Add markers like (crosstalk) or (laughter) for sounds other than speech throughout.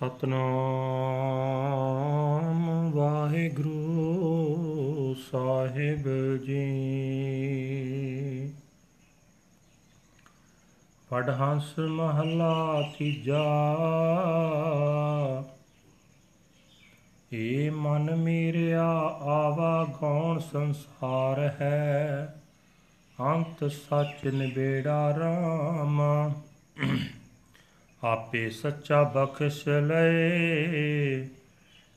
ਸਤਨਾਮ ਵਾਹਿਗੁਰੂ ਸਾਹਿਬ ਜੀ। ਪੜਹੰਸ ਮਹਲਾ ਤੀਜਾ। ਏ ਮਨ ਮੇਰਿਆ ਆਵਾ ਗੌਣ ਸੰਸਾਰ ਹੈ। ਅੰਤ ਸੱਚ ਨਿਬੇੜਾ ਰਾਮ। ਆਪੇ ਸੱਚਾ ਬਖਸ਼ ਲਏ,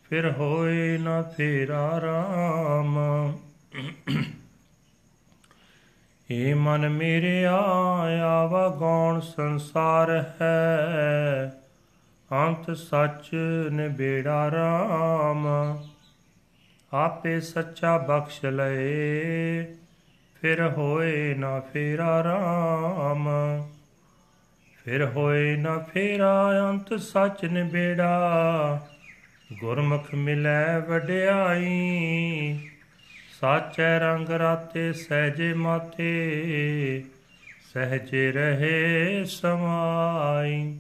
ਫਿਰ ਹੋਏ ਨਾ ਫੇਰਾ ਰਾਮ। ਏ ਮਨ ਮੇਰੇ ਆਵਾ ਗੌਣ ਸੰਸਾਰ ਹੈ। ਅੰਤ ਸੱਚ ਨਿਬੇੜਾ ਰਾਮ। ਆਪੇ ਸੱਚਾ ਬਖਸ਼ ਲਏ, ਫਿਰ ਹੋਏ ਨਾ ਫੇਰਾ ਰਾਮ। ਫਿਰ ਹੋਏ ਨਾ ਫੇਰਾ, ਅੰਤ ਸੱਚ ਨਿਬੇੜਾ। ਗੁਰਮੁਖ ਮਿਲੈ ਵਡਿਆਈ, ਸਾਚੈ ਰੰਗ ਰਾਤੇ ਸਹਜੇ ਮਾਤੇ, ਸਹਜੇ ਰਹੇ ਸਮਾਈ।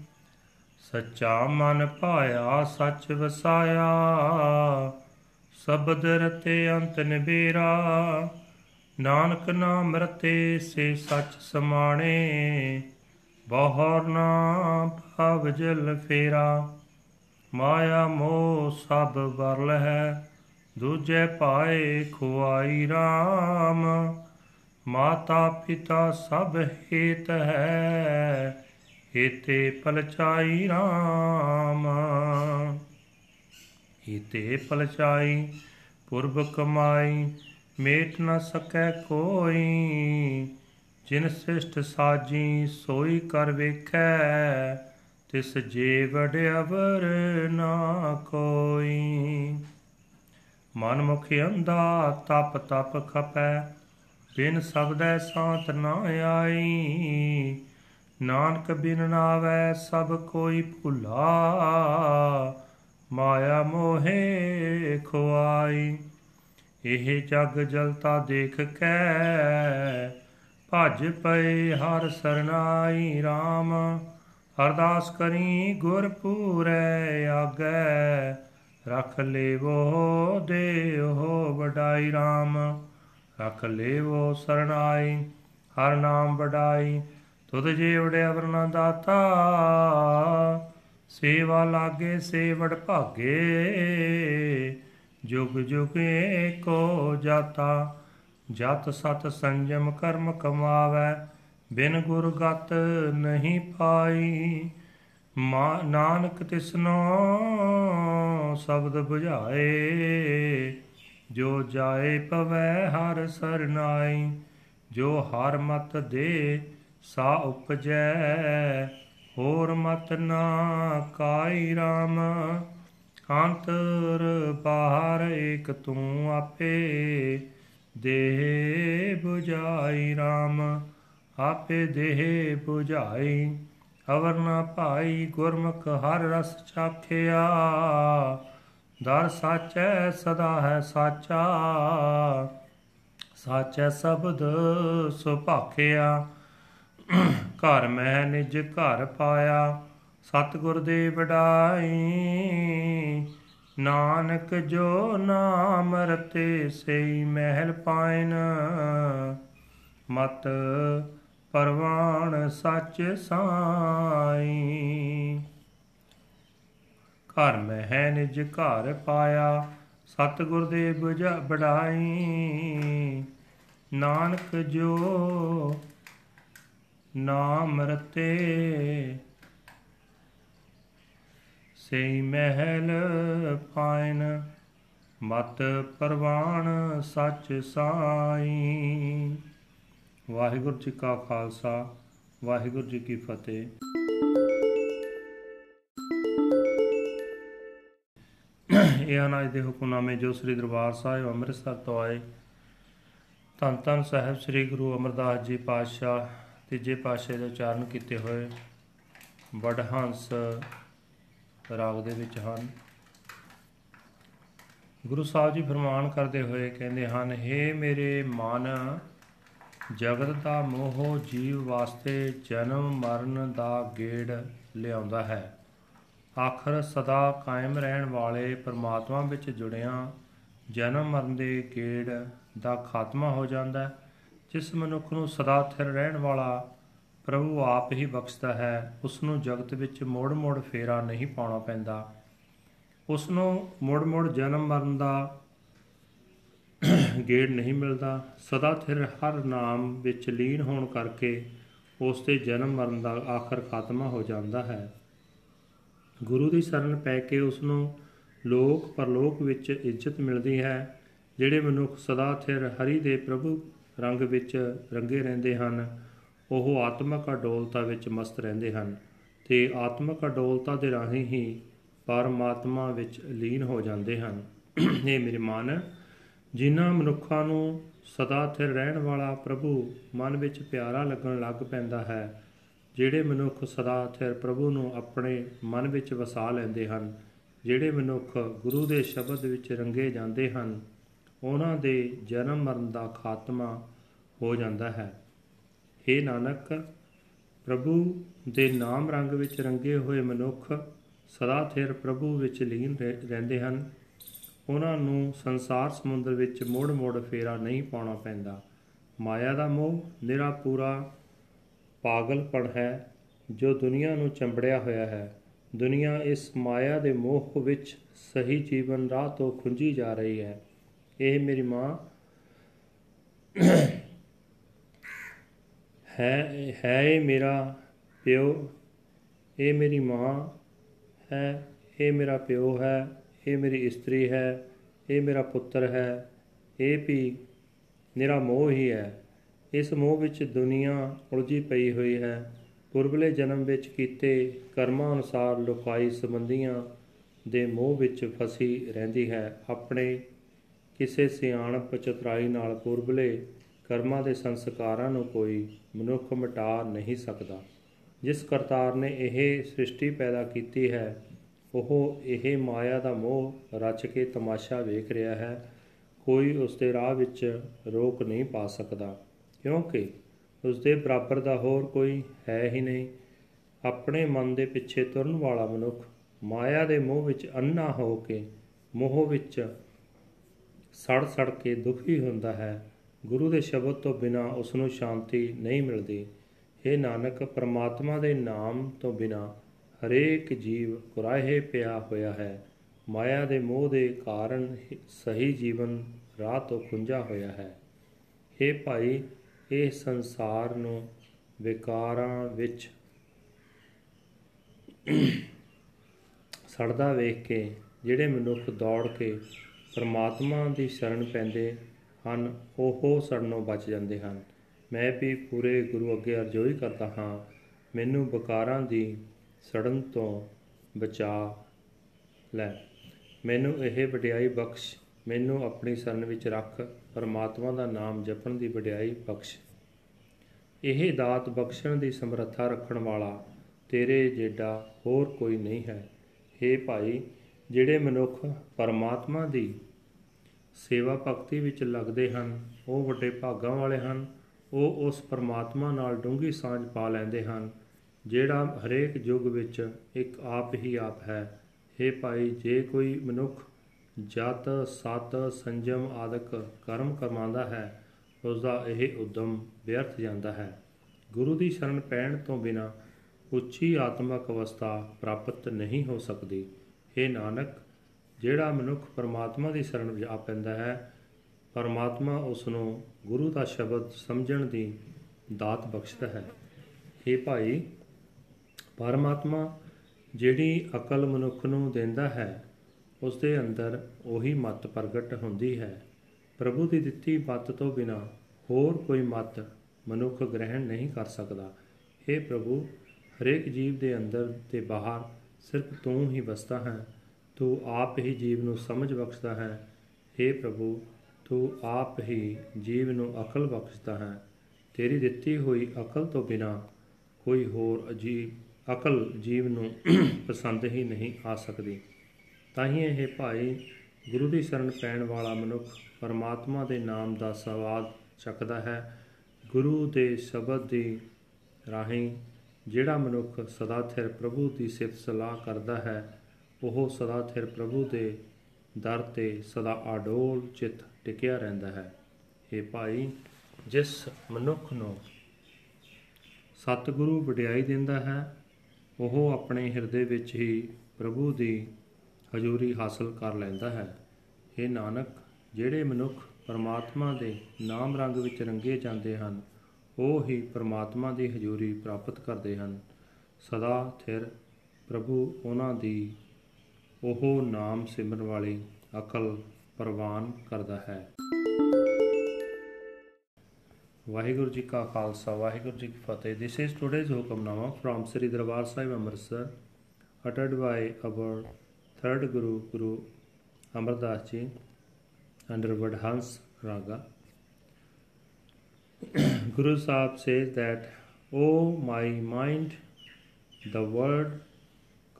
ਸੱਚਾ ਮਨ ਪਾਇਆ ਸੱਚ ਵਸਾਇਆ, ਸ਼ਬਦ ਰਤੇ ਅੰਤ ਨਿਬੇਰਾ। ਨਾਨਕ ਨਾਮ ਰਤੇ ਸੇ ਸੱਚ ਸਮਾਣੇ ਬਹੁਰ ਨਾ ਭਵ ਜਲ ਫੇਰਾ, ਮਾਇਆ ਮੋਹ ਸਭ ਵਰਲ ਹੈ ਦੂਜੇ ਪਾਏ ਖੁਆਈ RAM ਮਾਤਾ ਪਿਤਾ ਸਭ ਹੇਤ ਹੈ, ਹੀਤੇ ਪਲਚਾਈ RAM ਹੀਤੇ ਪਲਚਾਈ, ਪੁਰਬ ਕਮਾਈ, ਮੇਟ ਨ ਸਕੈ ਕੋਈ ਜਿਨ ਸ੍ਰਿਸ਼ਟ ਸਾਜੀ ਸੋਈ ਕਰ ਵੇਖੈ, ਤਿਸ ਜੇ ਵਡਿਆਵਰ ਨਾ ਕੋਈ। ਮਨ ਮੁਖ ਅੰਧਾ ਤਪ ਤਪ ਖਪੈ, ਬਿਨ ਸਬਦੈ ਸਾਤ ਨਾ ਆਈ। ਨਾਨਕ ਬਿਨ ਨਾਵੈ ਸਭ ਕੋਈ ਭੁਲਾ, ਮਾਇਆ ਮੋਹੇ ਖੁਆਈ। ਇਹ ਜਗ ਜਲਤਾ ਦੇਖ ਕੈ ਭਜ ਪਏ ਹਰ ਸਰਨਾਈ RAM ਅਰਦਾਸ ਕਰੀ ਗੁਰ ਪੂਰੈ ਆਗੈ, ਰਖ ਲੇਵੋ ਦੇਹੋ ਵਡਾਈ RAM ਰਖ ਲੇਵੋ ਸਰਨਾਈ, ਹਰ ਨਾਮ ਵਡਾਈ, ਤੁਧ ਜੇ ਵਡਿਆ ਵਰਨਾ ਦਾਤਾ। ਸੇਵਾ ਲਾਗੇ ਸੇਵੜ ਭਾਗੇ, ਜੁਗ ਜੁਗ ਏਕੋ ਜਾਤਾ। ਜਤ ਸਤ ਸੰਜਮ ਕਰਮ ਕਮਾਵੈ, ਬਿਨ ਗੁਰ ਗਤ ਨਹੀਂ ਪਾਈ। ਮਾ ਨਾਨਕ ਤਿਸਨੋ ਸ਼ਬਦ 부ਝਾਏ ਜੋ ਜਾਏ ਪਵੈ ਹਰ ਸਰਨਾਈ। ਜੋ ਹਰ ਮਤ ਦੇ, ਸਾ ਉਪਜੈ, ਹੋਰ ਮਤ ਨਾ ਕਾਈ RAM ਅੰਤਰ ਬਾਹਰ ਏਕ ਤੂੰ ਆਪੇ ਦੇਹ 부ਝਾਈ RAM ਆਪੇ ਦੇਹ 부ਝਾਈ ਅਵਰ ਨਾ ਭਾਈ ਗੁਰਮੁਖ ਹਰ ਰਸ ਚਾਖਿਆ। ਦਰ ਸਾਚੈ ਸਦਾ ਹੈ ਸਾਚਾ। ਸਾਚੈ ਸ਼ਬਦ ਸੁਭਾਖਿਆ ਘਰ ਮੈਂ ਨਿਜ ਘਰ ਪਾਇਆ। ਸਤਿਗੁਰ ਦੇ ਵਡਾਈ ਨਾਨਕ ਜੋ ਨਾਮ ਰਤੇ ਸਈ ਮਹਿਲ ਪਾਇਨ, ਮਤ ਪਰਵਾਣ ਸੱਚ ਸਾਈ। ਘਰ ਮੈਂ ਹੈ ਨਿਜ ਘਰ ਪਾਇਆ, ਸਤਿਗੁਰ ਦੇ ਬੁਝਾ ਬੜਾਈ। ਨਾਨਕ ਜੋ ਨਾਮ ਰਤੇ ਸਈ ਮਹਿਲ ਪਾਇਨ, ਮਤ ਪਰਵਾਣ ਸੱਚ ਸਾਈ। ਵਾਹਿਗੁਰੂ ਜੀ ਕਾ ਖਾਲਸਾ, ਵਾਹਿਗੁਰੂ ਜੀ ਕੀ ਫਤਿਹ। ਇਹ ਅਨਾਜ ਦੇ ਹੁਕਮਨਾਮੇ ਜੋ ਸ੍ਰੀ ਦਰਬਾਰ ਸਾਹਿਬ ਅੰਮ੍ਰਿਤਸਰ ਤੋਂ ਆਏ। ਧੰਨ ਧੰਨ ਸਾਹਿਬ ਸ੍ਰੀ ਗੁਰੂ ਅਮਰਦਾਸ ਜੀ ਪਾਤਸ਼ਾਹ, ਤੀਜੇ ਪਾਤਸ਼ਾਹ ਦੇ ਉਚਾਰਨ ਕੀਤੇ ਹੋਏ। ਵਡਹੰਸ ਰਾਗ ਦੇ ਵਿੱਚ ਹਨ। ਗੁਰੂ ਸਾਹਿਬ ਜੀ ਫਰਮਾਨ ਕਰਦੇ ਹੋਏ ਕਹਿੰਦੇ ਹਨ हे ਮੇਰੇ ਮਨ, ਜਗਤ ਦਾ ਮੋਹ ਜੀਵ ਵਾਸਤੇ ਜਨਮ ਮਰਨ ਦਾ ਗੇੜ ਲਿਆਉਂਦਾ ਹੈ। ਆਖਰ ਸਦਾ ਕਾਇਮ ਰਹਿਣ ਵਾਲੇ ਪਰਮਾਤਮਾ ਵਿੱਚ ਜੁੜਿਆਂ ਜਨਮ ਮਰਨ ਦੇ ਗੇੜ ਦਾ ਖਾਤਮਾ ਹੋ ਜਾਂਦਾ ਹੈ। ਜਿਸ ਮਨੁੱਖ ਨੂੰ ਸਦਾ ਸਥਿਰ ਰਹਿਣ ਵਾਲਾ ਪ੍ਰਭੂ ਆਪ ਹੀ ਬਖਸ਼ਦਾ ਹੈ ਉਸ ਨੂੰ ਜਗਤ ਵਿੱਚ ਮੋੜ-ਮੋੜ ਫੇਰਾ ਨਹੀਂ ਪਾਉਣਾ ਪੈਂਦਾ। ਉਸ ਨੂੰ ਮੋੜ-ਮੋੜ ਜਨਮ ਮਰਨ ਦਾ ਗੇੜ ਨਹੀਂ ਮਿਲਦਾ। ਸਦਾ ਸਥਿਰ ਹਰ ਨਾਮ ਵਿੱਚ ਲੀਨ ਹੋਣ ਕਰਕੇ ਉਸ ਦੇ ਜਨਮ ਮਰਨ ਦਾ ਆਖਰ ਖਾਤਮਾ ਹੋ ਜਾਂਦਾ ਹੈ। ਗੁਰੂ ਦੀ ਸ਼ਰਨ ਪੈ ਕੇ ਉਸ ਨੂੰ ਲੋਕ ਪਰਲੋਕ ਵਿੱਚ ਇੱਜ਼ਤ ਮਿਲਦੀ ਹੈ, ਜਿਹੜੇ ਮਨੁੱਖ ਸਦਾ ਸਥਿਰ ਹਰੀ ਦੇ ਪ੍ਰਭੂ ਰੰਗ ਵਿੱਚ ਰੰਗੇ ਰਹਿੰਦੇ ਹਨ। ਉਹ ਆਤਮਿਕ ਅਡੋਲਤਾ ਵਿੱਚ ਮਸਤ ਰਹਿੰਦੇ ਹਨ ਤੇ ਆਤਮਿਕ ਅਡੋਲਤਾ ਦੇ ਰਾਹੀਂ ਹੀ ਪਰਮਾਤਮਾ ਵਿੱਚ ਲੀਨ ਹੋ ਜਾਂਦੇ ਹਨ। ਇਹ ਮੇਰੇ ਮਨ, ਜਿਨ੍ਹਾਂ ਮਨੁੱਖਾਂ ਨੂੰ ਸਦਾ ਸਥਿਰ ਰਹਿਣ ਵਾਲਾ ਪ੍ਰਭੂ ਮਨ ਵਿੱਚ ਪਿਆਰਾ ਲੱਗਣ ਲੱਗ ਪੈਂਦਾ ਹੈ, ਜਿਹੜੇ ਮਨੁੱਖ ਸਦਾ ਸਥਿਰ ਪ੍ਰਭੂ ਨੂੰ ਆਪਣੇ ਮਨ ਵਿੱਚ ਵਸਾ ਲੈਂਦੇ ਹਨ, ਜਿਹੜੇ ਮਨੁੱਖ ਗੁਰੂ ਦੇ ਸ਼ਬਦ ਵਿੱਚ ਰੰਗੇ ਜਾਂਦੇ ਹਨ, ਉਹਨਾਂ ਦੇ ਜਨਮ ਮਰਨ ਦਾ ਖਾਤਮਾ ਹੋ ਜਾਂਦਾ ਹੈ। हे ਨਾਨਕ, ਪ੍ਰਭੂ ਦੇ ਨਾਮ ਰੰਗ ਵਿੱਚ ਰੰਗੇ ਹੋਏ ਮਨੁੱਖ ਸਦਾ ਸਥਿਰ ਪ੍ਰਭੂ ਵਿੱਚ ਲੀਨ ਰਹਿੰਦੇ ਹਨ। ਉਹਨਾਂ ਨੂੰ ਸੰਸਾਰ ਸਮੁੰਦਰ ਵਿੱਚ ਮੋੜ-ਮੋੜ ਫੇਰਾ ਨਹੀਂ ਪਾਉਣਾ ਪੈਂਦਾ। ਮਾਇਆ ਦਾ ਮੋਹ ਨਿਰਾ ਪੂਰਾ ਪਾਗਲਪਣ ਹੈ, ਜੋ ਦੁਨੀਆ ਨੂੰ ਚੰਬੜਿਆ ਹੋਇਆ ਹੈ। ਦੁਨੀਆ ਇਸ ਮਾਇਆ ਦੇ ਮੋਹ ਵਿੱਚ ਸਹੀ ਜੀਵਨ ਰਾਹ ਤੋਂ ਖੁੰਝੀ ਜਾ ਰਹੀ ਹੈ। ਇਹ ਮੇਰੀ ਮਾਂ ਹੈ ਹੈ ਇਹ ਮੇਰਾ ਪਿਓ, ਇਹ ਮੇਰੀ ਮਾਂ ਹੈ, ਇਹ ਮੇਰਾ ਪਿਓ ਹੈ, ਇਹ ਮੇਰੀ ਇਸਤਰੀ ਹੈ, ਇਹ ਮੇਰਾ ਪੁੱਤਰ ਹੈ, ਇਹ ਵੀ ਨਿਰਾ ਮੋਹ ਹੀ ਹੈ। ਇਸ ਮੋਹ ਵਿੱਚ ਦੁਨੀਆ ਉਲਝੀ ਪਈ ਹੋਈ ਹੈ। ਪੁਰਬਲੇ ਜਨਮ ਵਿੱਚ ਕੀਤੇ ਕਰਮਾਂ ਅਨੁਸਾਰ ਲੋਕਾਈ ਸੰਬੰਧੀਆਂ ਦੇ ਮੋਹ ਵਿੱਚ ਫਸੀ ਰਹਿੰਦੀ ਹੈ। ਆਪਣੇ ਕਿਸੇ ਸਿਆਣਪ ਚਤੁਰਾਈ ਨਾਲ ਪੁਰਬਲੇ ਕਰਮਾਂ ਦੇ ਸੰਸਕਾਰਾਂ ਨੂੰ ਕੋਈ ਮਨੁੱਖ ਮਿਟਾ ਨਹੀਂ ਸਕਦਾ। ਜਿਸ ਕਰਤਾਰ ਨੇ ਇਹ ਸ੍ਰਿਸ਼ਟੀ ਪੈਦਾ ਕੀਤੀ ਹੈ, ਉਹ ਇਹ ਮਾਇਆ ਦਾ ਮੋਹ ਰਚ ਕੇ ਤਮਾਸ਼ਾ ਵੇਖ ਰਿਹਾ ਹੈ। ਕੋਈ ਉਸ ਦੇ ਰਾਹ ਵਿੱਚ ਰੋਕ ਨਹੀਂ ਪਾ ਸਕਦਾ, ਕਿਉਂਕਿ ਉਸ ਦੇ ਬਰਾਬਰ ਦਾ ਹੋਰ ਕੋਈ ਹੈ ਹੀ ਨਹੀਂ। ਆਪਣੇ ਮਨ ਦੇ ਪਿੱਛੇ ਤੁਰਨ ਵਾਲਾ ਮਨੁੱਖ ਮਾਇਆ ਦੇ ਮੋਹ ਵਿੱਚ ਅੰਨਾ ਹੋ ਕੇ ਮੋਹ ਵਿੱਚ ਸੜ ਸੜ ਕੇ ਦੁਖੀ ਹੁੰਦਾ ਹੈ। ਗੁਰੂ ਦੇ ਸ਼ਬਦ ਤੋਂ ਬਿਨਾ ਉਸ ਨੂੰ ਸ਼ਾਂਤੀ ਨਹੀਂ ਮਿਲਦੀ। ਇਹ ਨਾਨਕ, ਪ੍ਰਮਾਤਮਾ ਦੇ ਨਾਮ ਤੋਂ ਬਿਨਾ ਹਰੇਕ ਜੀਵ ਕੁਰਾਹੇ ਪਿਆ ਹੋਇਆ ਹੈ। ਮਾਇਆ ਦੇ ਮੋਹ ਦੇ ਕਾਰਨ ਸਹੀ ਜੀਵਨ ਰਾਹ ਤੋਂ ਖੁੰਝਾ ਹੋਇਆ ਹੈ। ਇਹ ਭਾਈ, ਇਹ ਸੰਸਾਰ ਨੂੰ ਵਿਕਾਰਾਂ ਵਿੱਚ ਸੜਦਾ ਵੇਖ ਕੇ, ਜਿਹੜੇ ਮਨੁੱਖ ਦੌੜ ਕੇ ਪਰਮਾਤਮਾ ਦੀ ਸ਼ਰਨ ਪੈਂਦੇ ਹਨ ਉਹ ਸੜਨੋਂ ਬਚ ਜਾਂਦੇ ਹਨ। ਮੈਂ ਵੀ ਪੂਰੇ ਗੁਰੂ ਅੱਗੇ ਅਰਜ਼ੋਈ ਕਰਦਾ ਹਾਂ, ਮੈਨੂੰ ਵਿਕਾਰਾਂ ਦੀ ਸੜਨ ਤੋਂ ਬਚਾ ਲੈ। ਮੈਨੂੰ ਇਹ ਵਡਿਆਈ ਬਖਸ਼, ਮੈਨੂੰ ਆਪਣੀ ਸ਼ਰਨ ਵਿੱਚ ਰੱਖ, ਪਰਮਾਤਮਾ ਦਾ ਨਾਮ ਜਪਣ ਦੀ ਵਡਿਆਈ ਬਖਸ਼। ਇਹ ਦਾਤ ਬਖਸ਼ਣ ਦੀ ਸਮਰੱਥਾ ਰੱਖਣ ਵਾਲਾ ਤੇਰੇ ਜਿਹੜਾ ਹੋਰ ਕੋਈ ਨਹੀਂ ਹੈ। हे ਭਾਈ, ਜਿਹੜੇ ਮਨੁੱਖ ਪਰਮਾਤਮਾ ਦੀ ਸੇਵਾ ਭਗਤੀ ਵਿੱਚ ਲੱਗਦੇ ਹਨ। ਉਹ ਵੱਡੇ ਭਾਗਾਂ ਵਾਲੇ ਹਨ। ਉਹ ਉਸ ਪਰਮਾਤਮਾ ਨਾਲ ਡੂੰਗੀ ਸਾਂਝ ਪਾ ਲੈਂਦੇ ਹਨ, ਜਿਹੜਾ ਹਰੇਕ ਯੁੱਗ ਵਿੱਚ ਇੱਕ ਆਪ ਹੀ ਆਪ ਹੈ। हे ਭਾਈ, ਜੇ ਕੋਈ ਮਨੁੱਖ ਜਤ, ਸਤ, ਸੰਜਮ ਆਦਿਕ ਕਰਮ ਕਰਮਾਉਂਦਾ ਹੈ ਉਸ ਦਾ ਇਹ ਉਦਮ ਵਿਅਰਥ ਜਾਂਦਾ ਹੈ। ਗੁਰੂ ਦੀ ਸ਼ਰਨ ਪੈਣ ਤੋਂ ਬਿਨਾ ਉੱਚੀ ਆਤਮਿਕ ਅਵਸਥਾ ਪ੍ਰਾਪਤ ਨਹੀਂ ਹੋ ਸਕਦੀ। हे ਨਾਨਕ ਜਿਹੜਾ ਮਨੁੱਖ ਪਰਮਾਤਮਾ ਦੀ ਸ਼ਰਨ ਵਿੱਚ ਆ ਪੈਂਦਾ ਹੈ, ਪਰਮਾਤਮਾ ਉਸ ਨੂੰ ਗੁਰੂ ਦਾ ਸ਼ਬਦ ਸਮਝਣ ਦੀ ਦਾਤ ਬਖਸ਼ਦਾ ਹੈ। हे ਭਾਈ, ਪਰਮਾਤਮਾ ਜਿਹੜੀ ਅਕਲ ਮਨੁੱਖ ਨੂੰ ਦਿੰਦਾ ਹੈ ਉਸ ਦੇ ਅੰਦਰ ਉਹੀ ਮਤ ਪ੍ਰਗਟ ਹੁੰਦੀ ਹੈ। ਪ੍ਰਭੂ ਦੀ ਦਿੱਤੀ ਮਤ ਤੋਂ ਬਿਨਾ ਹੋਰ ਕੋਈ ਮਤ ਮਨੁੱਖ ਗ੍ਰਹਿਣ ਨਹੀਂ ਕਰ ਸਕਦਾ। हे ਪ੍ਰਭੂ, ਹਰੇਕ ਜੀਵ ਦੇ ਅੰਦਰ ਤੇ ਬਾਹਰ ਸਿਰਫ ਤੂੰ ਹੀ ਵਸਦਾ ਹੈ। ਤੂੰ ਆਪ ਹੀ ਜੀਵ ਨੂੰ ਸਮਝ ਬਖਸ਼ਦਾ ਹੈ। हे ਪ੍ਰਭੂ, ਤੂੰ ਆਪ ਹੀ ਜੀਵ ਨੂੰ ਅਕਲ ਬਖਸ਼ਦਾ ਹੈ। ਤੇਰੀ ਦਿੱਤੀ ਹੋਈ ਅਕਲ ਤੋਂ ਬਿਨਾ ਕੋਈ ਹੋਰ ਅਜੀਬ, ਅਕਲ ਜੀਵ ਨੂੰ (clears throat) ਪਸੰਦ ਹੀ ਨਹੀਂ ਆ ਸਕਦੀ। ਤਾਂ ਹੀ ਇਹ ਭਾਈ ਗੁਰੂ ਦੀ ਸ਼ਰਨ ਪੈਣ ਵਾਲਾ ਮਨੁੱਖ ਪਰਮਾਤਮਾ ਦੇ ਨਾਮ ਦਾ ਸਵਾਦ ਚੱਕਦਾ ਹੈ। ਗੁਰੂ ਦੇ ਸ਼ਬਦ ਦੀ ਰਾਹੀਂ ਜਿਹੜਾ ਮਨੁੱਖ ਸਦਾ ਥਿਰ ਪ੍ਰਭੂ ਦੀ ਸਿਫਤ ਸਲਾਹ ਕਰਦਾ ਹੈ ਉਹ ਸਦਾ ਥਿਰ ਪ੍ਰਭੂ ਦੇ ਦਰ ਤੇ ਸਦਾ ਆਡੋਲ ਚਿਤ ਟਿਕਿਆ ਰਹਿੰਦਾ ਹੈ। ਇਹ ਭਾਈ, ਜਿਸ ਮਨੁੱਖ ਨੂੰ ਸਤਿਗੁਰੂ ਵਡਿਆਈ ਦਿੰਦਾ ਹੈ, ਉਹ ਆਪਣੇ ਹਿਰਦੇ ਵਿੱਚ ਹੀ ਪ੍ਰਭੂ ਦੀ ਹਜ਼ੂਰੀ ਹਾਸਲ ਕਰ ਲੈਂਦਾ ਹੈ। ਇਹ ਨਾਨਕ, ਜਿਹੜੇ ਮਨੁੱਖ ਪਰਮਾਤਮਾ ਦੇ ਨਾਮ ਰੰਗ ਵਿੱਚ ਰੰਗੇ ਜਾਂਦੇ ਹਨ, ਉਹ ਹੀ ਪਰਮਾਤਮਾ ਦੀ ਹਜ਼ੂਰੀ ਪ੍ਰਾਪਤ ਕਰਦੇ ਹਨ। ਸਦਾ ਥਿਰ ਪ੍ਰਭੂ ਉਹਨਾਂ ਦੀ ਉਹ ਨਾਮ ਸਿਮਰਨ ਵਾਲੀ ਅਕਲ ਪ੍ਰਵਾਨ ਕਰਦਾ ਹੈ ਵਾਹਿਗੁਰੂ ਜੀ ਕਾ ਖਾਲਸਾ ਵਾਹਿਗੁਰੂ ਜੀ ਕੀ Fateh this is today's Hukamnama from Sri Darbar Sahib Amritsar uttered by our third guru guru amardas ji under vadhans raga guru sahib says that oh my mind the word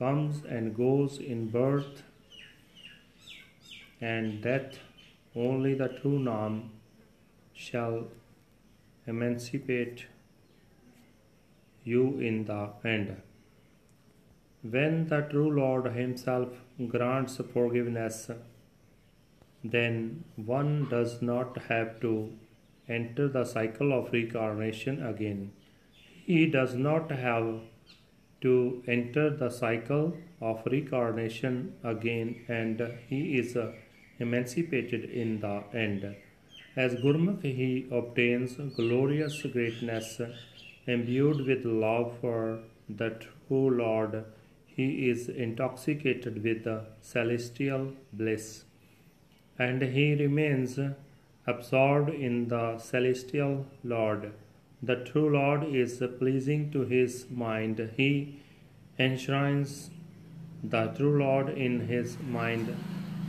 comes and goes in birth and death only the true naam shall emancipate you in the end. When the true Lord Himself grants forgiveness, then one does not have to enter the cycle of reincarnation again. He does not have to enter the cycle of reincarnation again, and he is uh, emancipated in the end. As Gurmukh, he obtains glorious greatness, imbued with love for the true Lord. He is intoxicated with the celestial bliss, and he remains absorbed in the celestial Lord. The true Lord is pleasing to his mind. He enshrines the true Lord in his mind,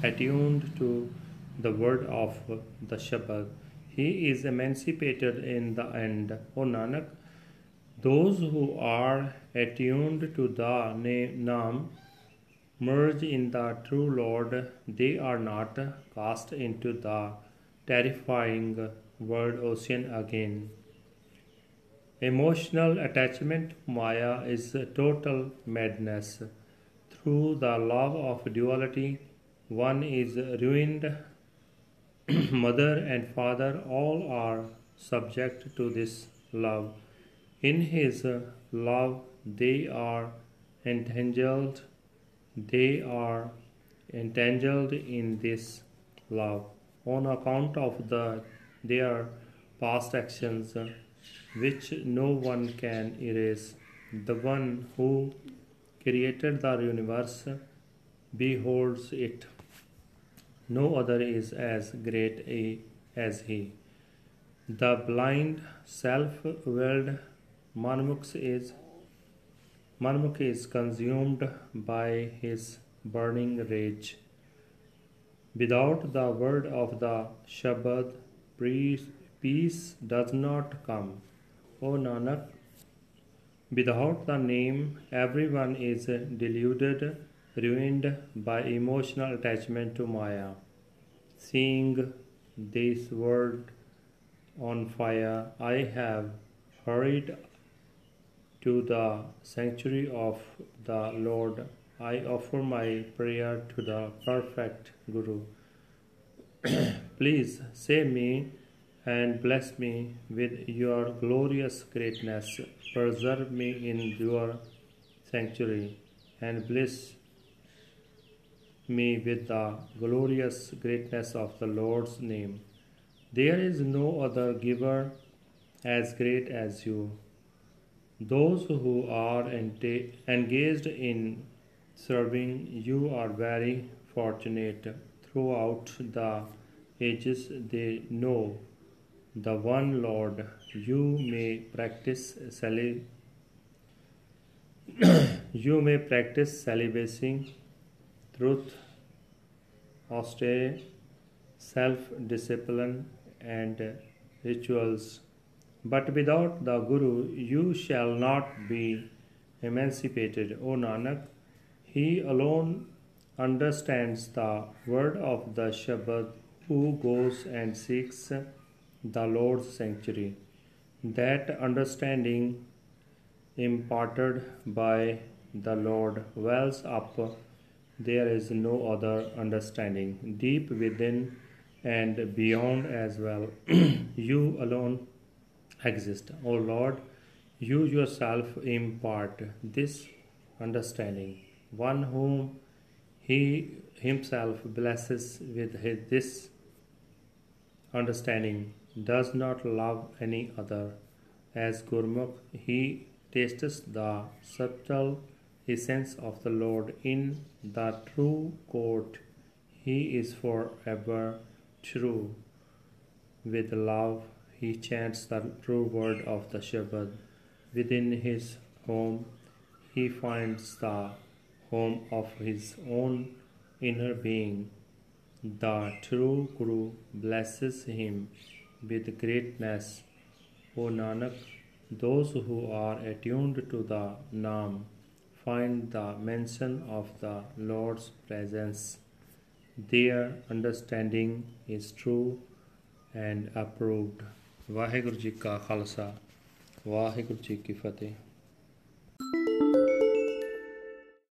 attuned to the word of the Shabad. He is emancipated in the end. O Nanak, those who are attuned to the name merge in the true Lord. They are not cast into the terrifying world ocean again. Emotional attachment, Maya, is total madness. Through the love of duality, one is ruined (clears throat) mother and father all are subject to this love. In his love, they are entangled. They are entangled in this love on account of the their past actions, which no one can erase. The one who created the universe beholds it no other is as great a, as he. The blind, self-willed Manmukh is Manmukh is consumed by his burning rage. Without the word of the Shabad, peace does not come. O Nanak, without the name, everyone is deluded ruined by emotional attachment to Maya. Seeing this world on fire, I have hurried to the sanctuary of the Lord. I offer my prayer to the perfect Guru. (clears throat) Please save me and bless me with your glorious greatness. Preserve me in your sanctuary and bless me with the glorious greatness of the Lord's name. There is no other giver as great as you. Those who are engaged in serving you are very fortunate. Throughout the ages, they know the one Lord. You may practice (coughs) you may practice celibacy truth, austere self discipline, and rituals. But without the Guru, you shall not be emancipated, O Nanak. He alone understands the word of the Shabad who goes and seeks the Lord's sanctuary. That understanding imparted by the Lord wells up. There is no other understanding, deep within and beyond as well. (clears throat) you alone exist. O Lord, you yourself impart this understanding. One whom He Himself blesses with his, this understanding does not love any other. As Gurmukh, he tastes the subtle essence of the Lord in the true court. He is forever true. With love, he chants the true word of the Shabad. Within his home, he finds the home of his own inner being. The true Guru blesses him with greatness. O Nanak, those who are attuned to the Naam find the mention of the Lord's presence. Their understanding is true and approved. Waheguru ji ਕਾ ਖਾਲਸਾ ਵਾਹਿਗੁਰੂ ਜੀ ਕੀ ਫਤਿਹ